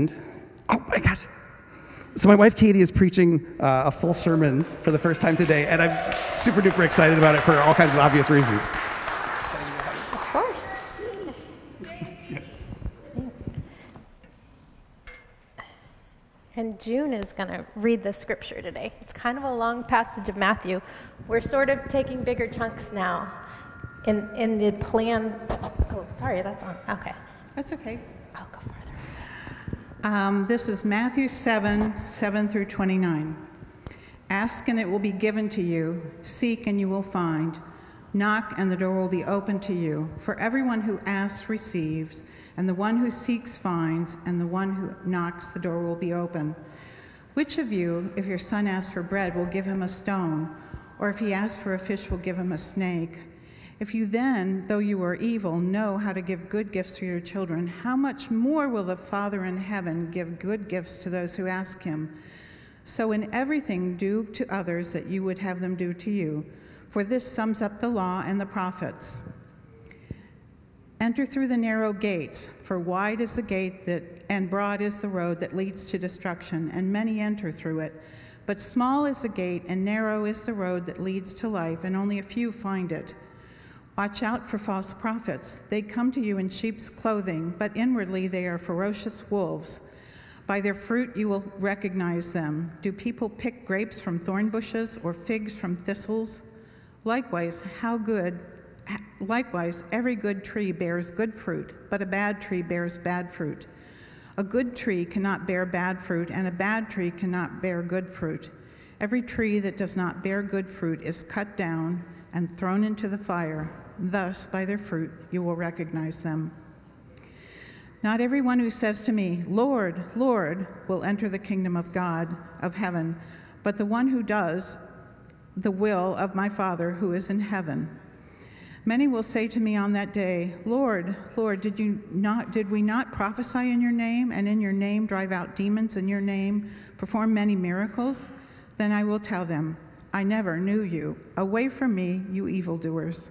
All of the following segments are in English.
weekend. Oh my gosh. So, my wife Katie is preaching uh, a full sermon for the first time today, and I'm super duper excited about it for all kinds of obvious reasons. Of course. yes. And June is going to read the scripture today. It's kind of a long passage of Matthew. We're sort of taking bigger chunks now in, in the plan. Oh, sorry, that's on. Okay. That's okay. I'll go farther. Um, this is Matthew 7 7 through 29. Ask and it will be given to you, seek and you will find, knock and the door will be opened to you. For everyone who asks receives, and the one who seeks finds, and the one who knocks the door will be open. Which of you, if your son asks for bread, will give him a stone, or if he asks for a fish, will give him a snake? If you then, though you are evil, know how to give good gifts to your children, how much more will the Father in heaven give good gifts to those who ask him? So in everything, do to others that you would have them do to you, for this sums up the law and the prophets. Enter through the narrow gates, for wide is the gate that, and broad is the road that leads to destruction, and many enter through it. But small is the gate, and narrow is the road that leads to life, and only a few find it. Watch out for false prophets. They come to you in sheep's clothing, but inwardly they are ferocious wolves. By their fruit you will recognize them. Do people pick grapes from thorn bushes or figs from thistles? Likewise, how good likewise every good tree bears good fruit, but a bad tree bears bad fruit. A good tree cannot bear bad fruit, and a bad tree cannot bear good fruit. Every tree that does not bear good fruit is cut down and thrown into the fire. Thus, by their fruit, you will recognize them. Not everyone who says to me, Lord, Lord, will enter the kingdom of God, of heaven, but the one who does the will of my Father who is in heaven. Many will say to me on that day, Lord, Lord, did you not did we not prophesy in your name and in your name drive out demons in your name, perform many miracles? Then I will tell them, I never knew you. Away from me, you evildoers.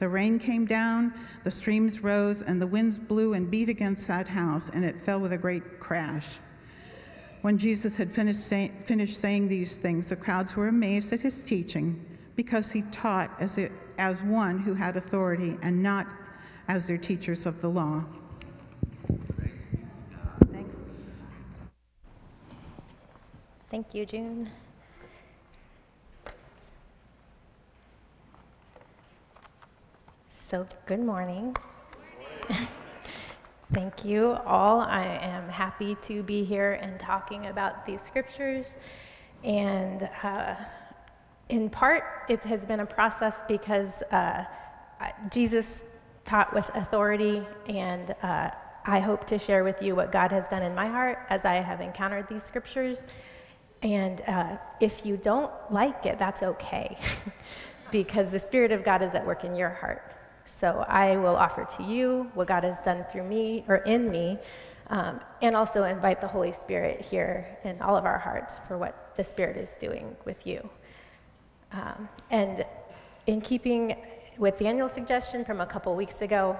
The rain came down, the streams rose, and the winds blew and beat against that house, and it fell with a great crash. When Jesus had finished, say, finished saying these things, the crowds were amazed at his teaching because he taught as, it, as one who had authority and not as their teachers of the law. Thanks. Thank you, June. So, good morning. Thank you all. I am happy to be here and talking about these scriptures. And uh, in part, it has been a process because uh, Jesus taught with authority, and uh, I hope to share with you what God has done in my heart as I have encountered these scriptures. And uh, if you don't like it, that's okay, because the Spirit of God is at work in your heart. So I will offer to you what God has done through me or in me, um, and also invite the Holy Spirit here in all of our hearts for what the Spirit is doing with you. Um, and in keeping with Daniel's suggestion from a couple weeks ago,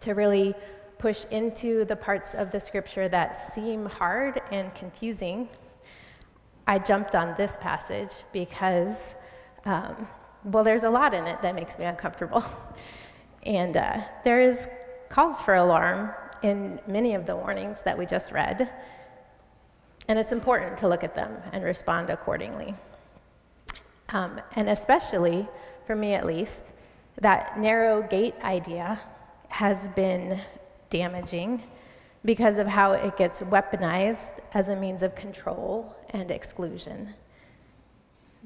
to really push into the parts of the scripture that seem hard and confusing, I jumped on this passage because um, well, there's a lot in it that makes me uncomfortable. And uh, there is cause for alarm in many of the warnings that we just read. And it's important to look at them and respond accordingly. Um, and especially, for me at least, that narrow gate idea has been damaging because of how it gets weaponized as a means of control and exclusion.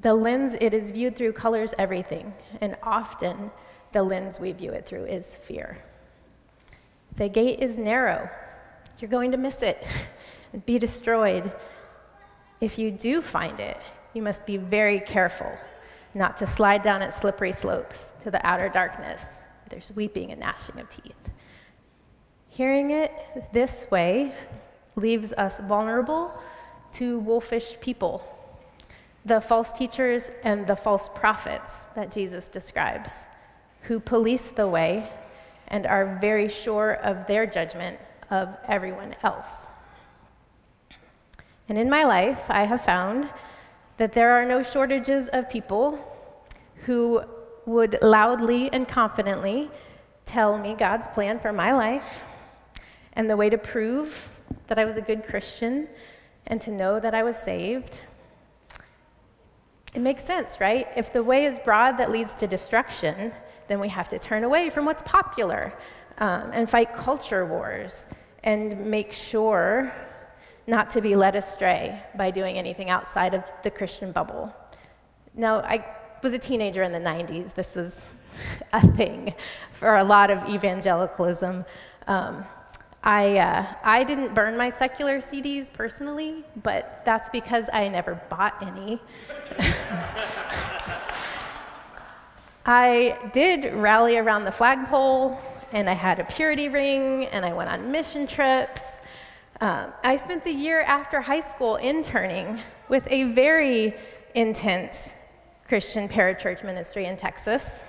The lens it is viewed through colors everything, and often the lens we view it through is fear. The gate is narrow. You're going to miss it, and be destroyed. If you do find it, you must be very careful not to slide down its slippery slopes to the outer darkness. There's weeping and gnashing of teeth. Hearing it this way leaves us vulnerable to wolfish people, the false teachers and the false prophets that Jesus describes, who police the way and are very sure of their judgment of everyone else. And in my life, I have found that there are no shortages of people who would loudly and confidently tell me God's plan for my life and the way to prove that I was a good Christian and to know that I was saved. It makes sense, right? If the way is broad that leads to destruction, then we have to turn away from what's popular um, and fight culture wars and make sure not to be led astray by doing anything outside of the Christian bubble. Now, I was a teenager in the 90s. This was a thing for a lot of evangelicalism. Um, I, uh, I didn't burn my secular CDs personally, but that's because I never bought any. I did rally around the flagpole, and I had a purity ring, and I went on mission trips. Um, I spent the year after high school interning with a very intense Christian parachurch ministry in Texas.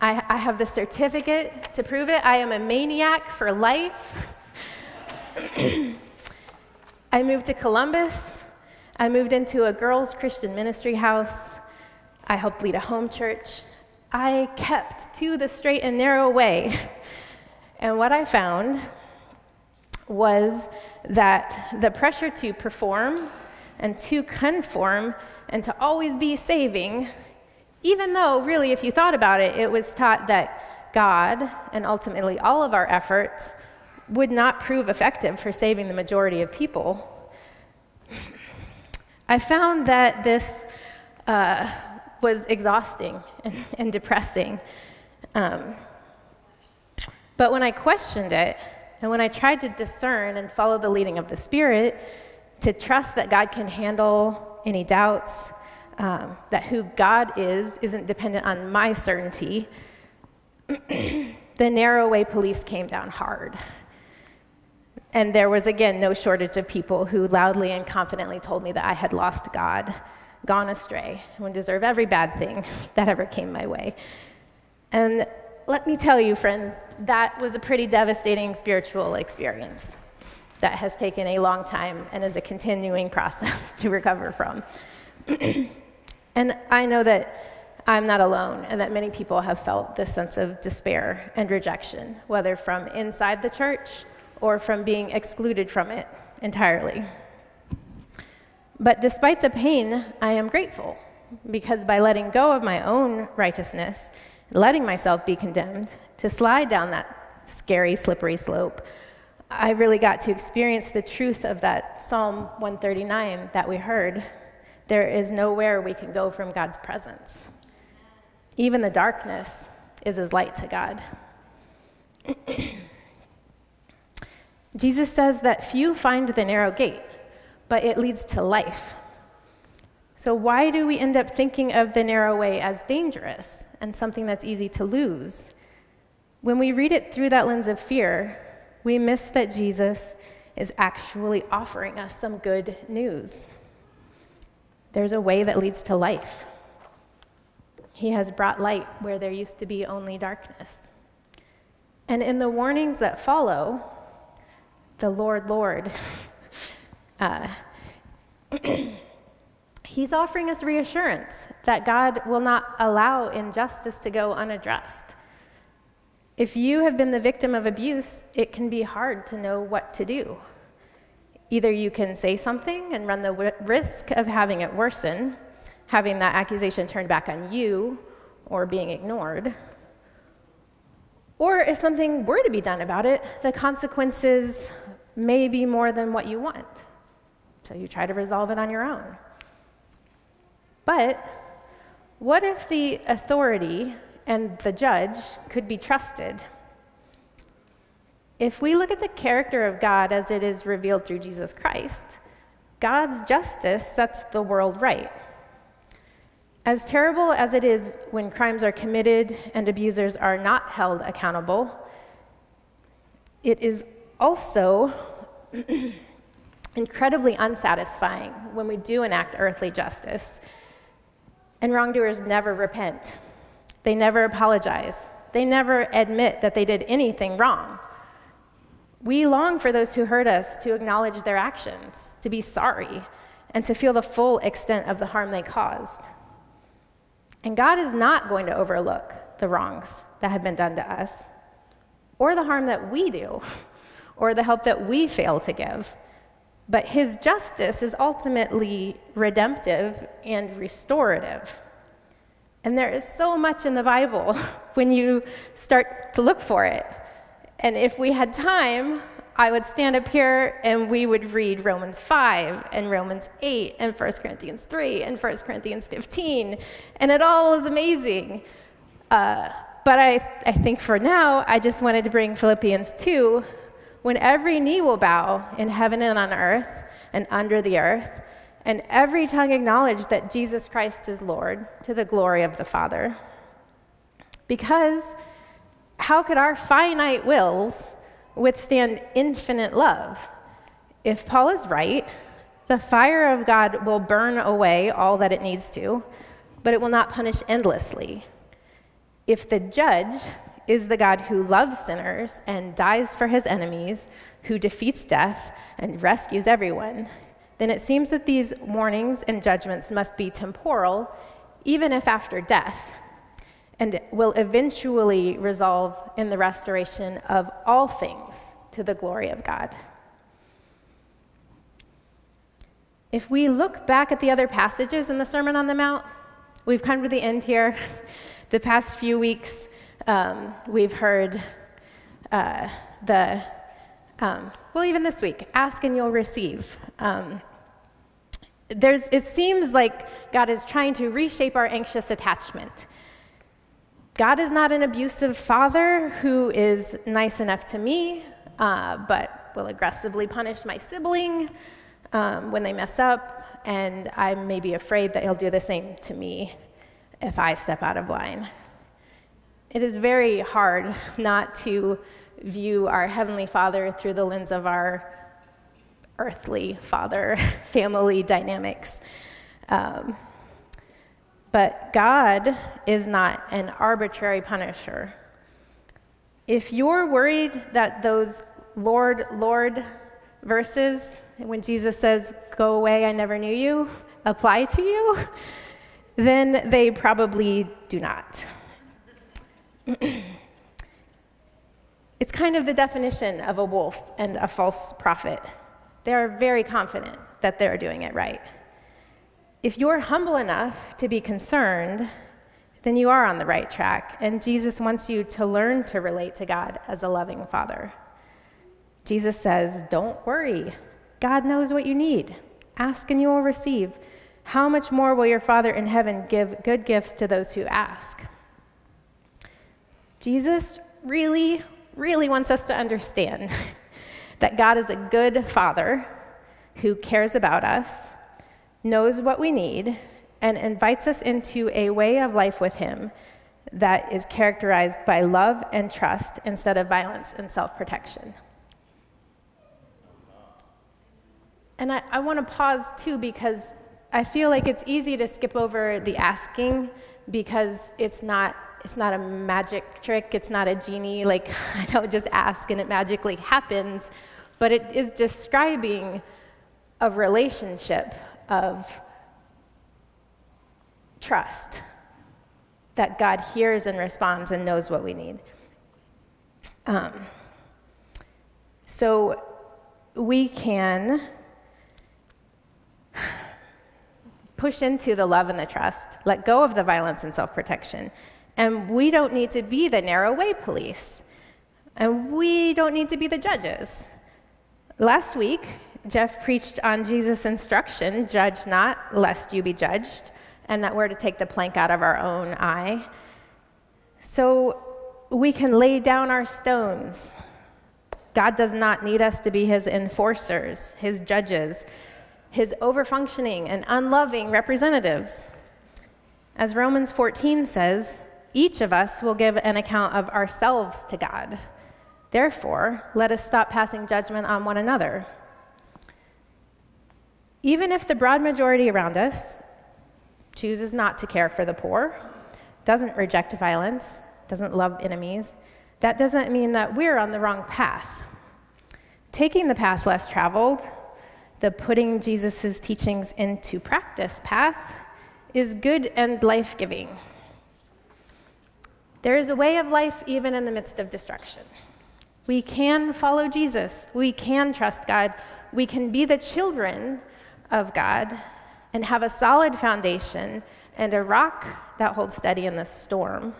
I, I have the certificate to prove it. I am a maniac for life. I moved to Columbus. I moved into a girls' Christian ministry house. I helped lead a home church. I kept to the straight and narrow way. And what I found was that the pressure to perform and to conform and to always be saving, even though, really, if you thought about it, it was taught that God and ultimately all of our efforts would not prove effective for saving the majority of people. I found that this uh, was exhausting and, and depressing. Um, but when I questioned it, and when I tried to discern and follow the leading of the Spirit, to trust that God can handle any doubts, um, that who God is isn't dependent on my certainty, the narrow way police came down hard. And there was, again, no shortage of people who loudly and confidently told me that I had lost God, gone astray, and would deserve every bad thing that ever came my way. And let me tell you, friends, that was a pretty devastating spiritual experience that has taken a long time and is a continuing process to recover from. and I know that I'm not alone and that many people have felt this sense of despair and rejection, whether from inside the church or from being excluded from it entirely. But despite the pain, I am grateful because by letting go of my own righteousness letting myself be condemned, to slide down that scary, slippery slope, I really got to experience the truth of that Psalm 139 that we heard. There is nowhere we can go from God's presence. Even the darkness is as light to God. Jesus says that few find the narrow gate, but it leads to life. So, why do we end up thinking of the narrow way as dangerous? and something that's easy to lose. When we read it through that lens of fear, we miss that Jesus is actually offering us some good news. There's a way that leads to life. He has brought light where there used to be only darkness. And in the warnings that follow, the Lord, Lord, uh, He's offering us reassurance that God will not allow injustice to go unaddressed. If you have been the victim of abuse, it can be hard to know what to do. Either you can say something and run the w- risk of having it worsen, having that accusation turned back on you, or being ignored. Or if something were to be done about it, the consequences may be more than what you want. So you try to resolve it on your own. But what if the authority and the judge could be trusted? If we look at the character of God as it is revealed through Jesus Christ, God's justice sets the world right. As terrible as it is when crimes are committed and abusers are not held accountable, it is also incredibly unsatisfying when we do enact earthly justice and wrongdoers never repent. They never apologize. They never admit that they did anything wrong. We long for those who hurt us to acknowledge their actions, to be sorry, and to feel the full extent of the harm they caused. And God is not going to overlook the wrongs that have been done to us, or the harm that we do, or the help that we fail to give. But His justice is ultimately redemptive and restorative. And there is so much in the Bible when you start to look for it. And if we had time, I would stand up here and we would read Romans 5 and Romans 8 and 1 Corinthians 3 and 1 Corinthians 15, and it all was amazing. Uh, but I, I think for now, I just wanted to bring Philippians 2 when every knee will bow in heaven and on earth and under the earth, and every tongue acknowledge that Jesus Christ is Lord to the glory of the Father. Because how could our finite wills withstand infinite love. If Paul is right, the fire of God will burn away all that it needs to, but it will not punish endlessly. If the judge is the God who loves sinners and dies for his enemies, who defeats death and rescues everyone, then it seems that these warnings and judgments must be temporal, even if after death and will eventually resolve in the restoration of all things to the glory of God. If we look back at the other passages in the Sermon on the Mount, we've come to the end here. The past few weeks, um, we've heard uh, the, um, well, even this week, ask and you'll receive. Um, there's, it seems like God is trying to reshape our anxious attachment God is not an abusive father who is nice enough to me, uh, but will aggressively punish my sibling um, when they mess up, and I may be afraid that he'll do the same to me if I step out of line. It is very hard not to view our Heavenly Father through the lens of our earthly father family dynamics. Um, but God is not an arbitrary punisher. If you're worried that those Lord, Lord verses, when Jesus says, Go away, I never knew you, apply to you, then they probably do not. it's kind of the definition of a wolf and a false prophet. They are very confident that they're doing it right. If you're humble enough to be concerned, then you are on the right track, and Jesus wants you to learn to relate to God as a loving Father. Jesus says, Don't worry. God knows what you need. Ask and you will receive. How much more will your Father in heaven give good gifts to those who ask? Jesus really, really wants us to understand that God is a good Father who cares about us knows what we need, and invites us into a way of life with Him that is characterized by love and trust instead of violence and self protection. And I, I want to pause too because I feel like it's easy to skip over the asking because it's not it's not a magic trick, it's not a genie, like I don't just ask and it magically happens, but it is describing a relationship of trust that God hears and responds and knows what we need. Um, so we can push into the love and the trust, let go of the violence and self protection. And we don't need to be the narrow way police. And we don't need to be the judges. Last week, Jeff preached on Jesus' instruction judge not, lest you be judged, and that we're to take the plank out of our own eye. So we can lay down our stones. God does not need us to be his enforcers, his judges, his overfunctioning and unloving representatives. As Romans 14 says, each of us will give an account of ourselves to God. Therefore, let us stop passing judgment on one another. Even if the broad majority around us chooses not to care for the poor, doesn't reject violence, doesn't love enemies, that doesn't mean that we're on the wrong path. Taking the path less traveled, the putting Jesus' teachings into practice path, is good and life giving. There is a way of life even in the midst of destruction. We can follow Jesus, we can trust God, we can be the children of God and have a solid foundation and a rock that holds steady in the storm.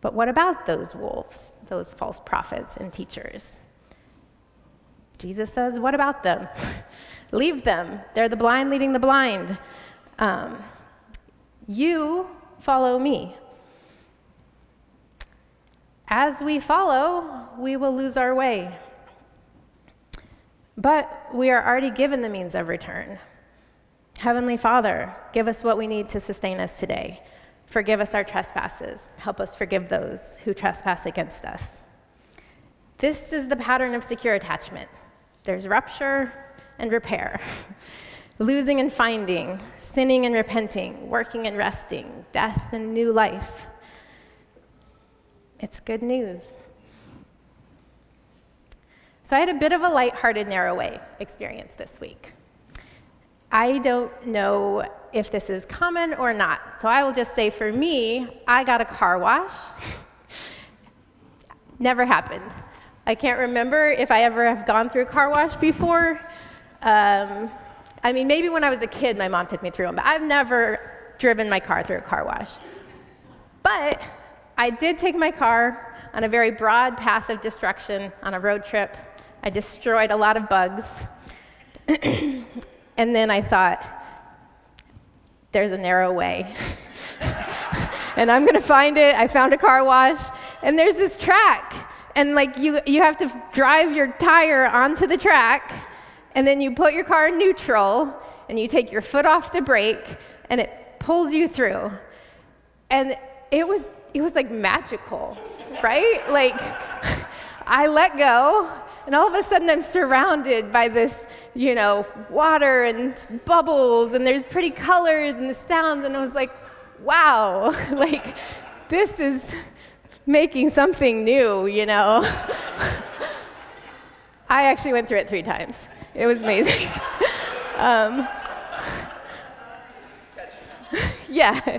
But what about those wolves, those false prophets and teachers? Jesus says, What about them? Leave them. They're the blind leading the blind. Um, you follow me. As we follow, we will lose our way. But we are already given the means of return. Heavenly Father, give us what we need to sustain us today. Forgive us our trespasses. Help us forgive those who trespass against us. This is the pattern of secure attachment there's rupture and repair, losing and finding, sinning and repenting, working and resting, death and new life. It's good news. So I had a bit of a light-hearted, narrow way experience this week. I don't know if this is common or not. So I will just say for me, I got a car wash. Never happened. I can't remember if I ever have gone through a car wash before. Um, I mean, maybe when I was a kid, my mom took me through them, but I've never driven my car through a car wash. But I did take my car on a very broad path of destruction on a road trip. I destroyed a lot of bugs. and then I thought, there's a narrow way. and I'm going to find it. I found a car wash, and there's this track and like you, you have to drive your tire onto the track, and then you put your car in neutral, and you take your foot off the brake, and it pulls you through. And it was, it was like magical, right? Like, I let go, and all of a sudden I'm surrounded by this, you know, water and bubbles, and there's pretty colors and the sounds, and I was like, wow, like, this is making something new, you know. I actually went through it three times. It was amazing. um, yeah.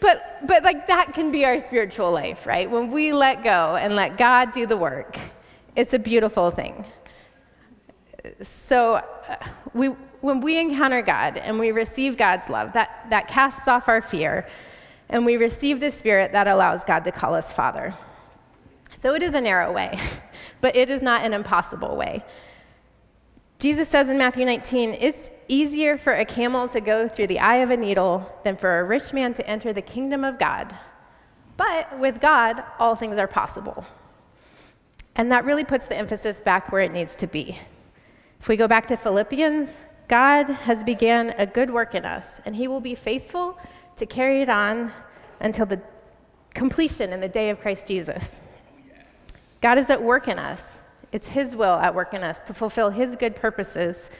But, but like that can be our spiritual life, right? When we let go and let God do the work, it's a beautiful thing. So uh, we, when we encounter God and we receive God's love, that, that casts off our fear and we receive the Spirit that allows God to call us Father. So it is a narrow way, but it is not an impossible way. Jesus says in Matthew 19, it's easier for a camel to go through the eye of a needle than for a rich man to enter the kingdom of God. But with God, all things are possible. And that really puts the emphasis back where it needs to be. If we go back to Philippians, God has began a good work in us, and he will be faithful to carry it on until the completion in the day of Christ Jesus. God is at work in us. It's His will at work in us to fulfill His good purposes.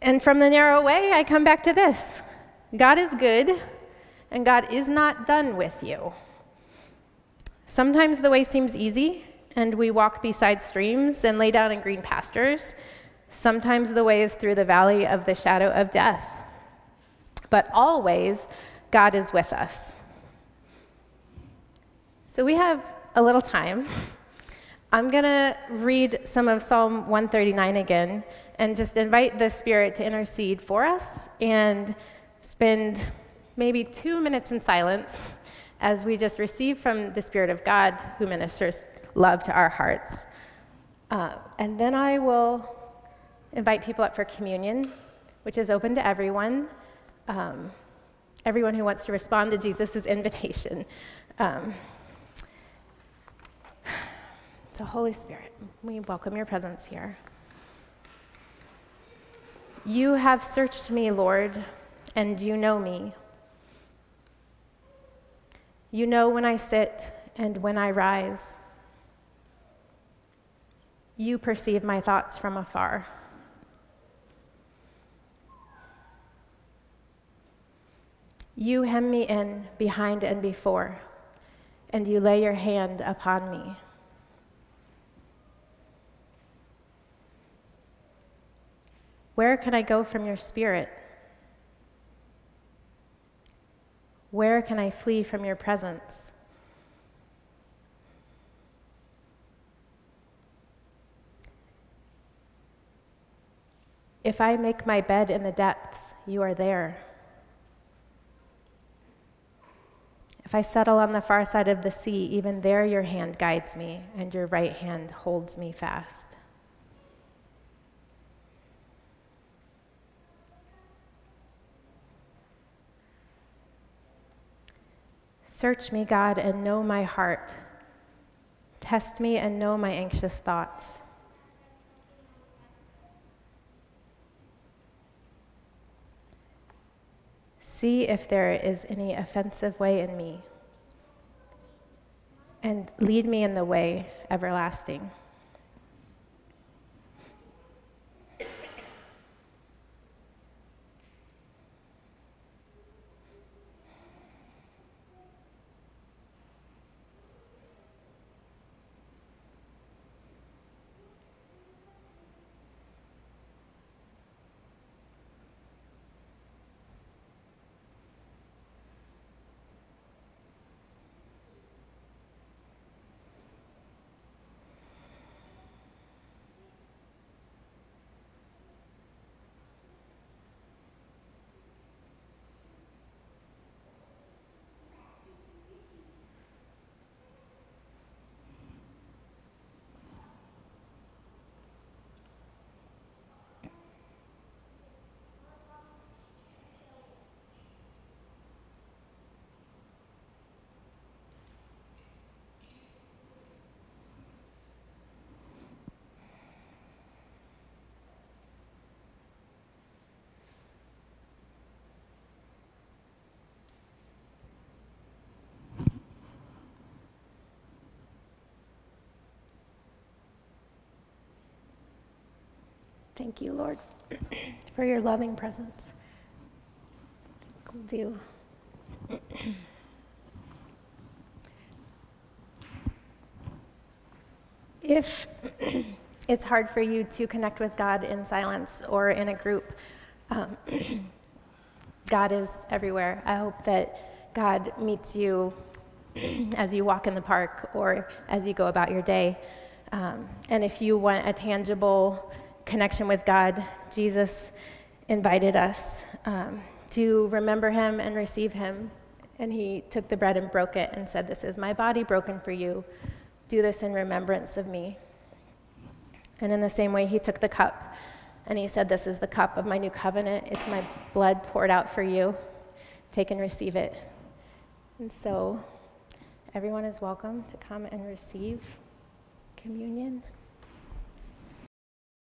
And from the narrow way, I come back to this God is good, and God is not done with you. Sometimes the way seems easy, and we walk beside streams and lay down in green pastures. Sometimes the way is through the valley of the shadow of death. But always, God is with us. So we have a little time. I'm going to read some of Psalm 139 again and just invite the Spirit to intercede for us and spend maybe two minutes in silence as we just receive from the Spirit of God who ministers love to our hearts. Uh, and then I will invite people up for communion, which is open to everyone. Um, everyone who wants to respond to Jesus' invitation. Um, so, Holy Spirit, we welcome your presence here. You have searched me, Lord, and you know me. You know when I sit and when I rise. You perceive my thoughts from afar. You hem me in behind and before, and you lay your hand upon me. Where can I go from your spirit? Where can I flee from your presence? If I make my bed in the depths, you are there. If I settle on the far side of the sea, even there your hand guides me, and your right hand holds me fast. Search me, God, and know my heart. Test me and know my anxious thoughts. See if there is any offensive way in me, and lead me in the way everlasting. Thank you, Lord, for your loving presence. Do. if it's hard for you to connect with God in silence or in a group, um, God is everywhere. I hope that God meets you as you walk in the park or as you go about your day. Um, and if you want a tangible connection with God, Jesus invited us um, to remember him and receive him. And he took the bread and broke it and said, This is my body broken for you. Do this in remembrance of me. And in the same way, he took the cup and he said, This is the cup of my new covenant. It's my blood poured out for you. Take and receive it. And so, everyone is welcome to come and receive communion.